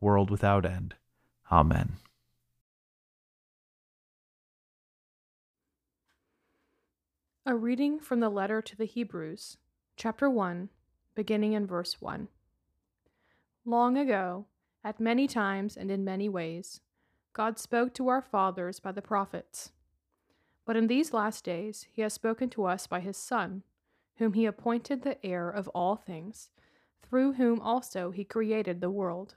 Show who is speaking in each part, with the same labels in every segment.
Speaker 1: world without end. Amen.
Speaker 2: A reading from the letter to the Hebrews, chapter 1, beginning in verse 1. Long ago, at many times and in many ways, God spoke to our fathers by the prophets. But in these last days, He has spoken to us by His Son, whom He appointed the heir of all things, through whom also He created the world.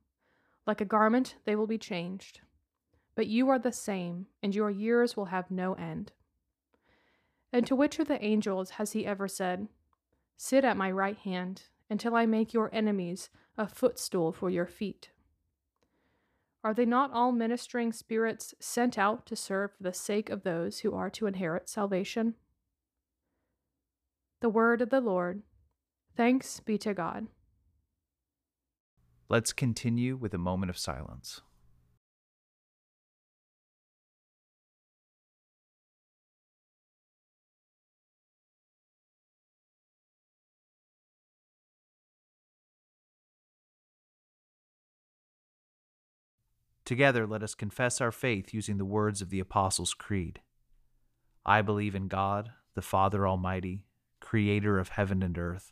Speaker 2: Like a garment, they will be changed. But you are the same, and your years will have no end. And to which of the angels has he ever said, Sit at my right hand until I make your enemies a footstool for your feet? Are they not all ministering spirits sent out to serve for the sake of those who are to inherit salvation? The word of the Lord. Thanks be to God.
Speaker 1: Let's continue with a moment of silence. Together, let us confess our faith using the words of the Apostles' Creed. I believe in God, the Father Almighty, creator of heaven and earth.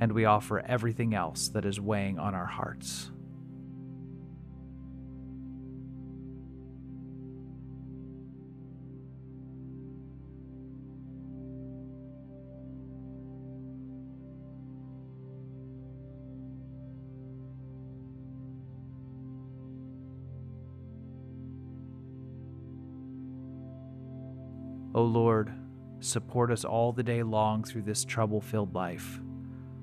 Speaker 1: And we offer everything else that is weighing on our hearts. O Lord, support us all the day long through this trouble filled life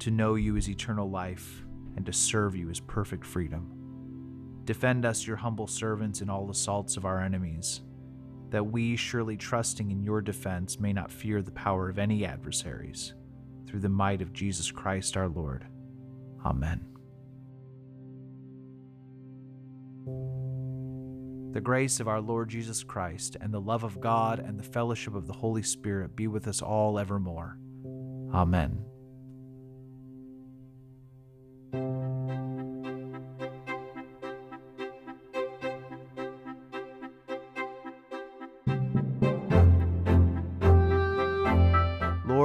Speaker 1: to know you is eternal life, and to serve you is perfect freedom. Defend us, your humble servants, in all assaults of our enemies, that we, surely trusting in your defense, may not fear the power of any adversaries, through the might of Jesus Christ our Lord. Amen. The grace of our Lord Jesus Christ, and the love of God, and the fellowship of the Holy Spirit be with us all evermore. Amen.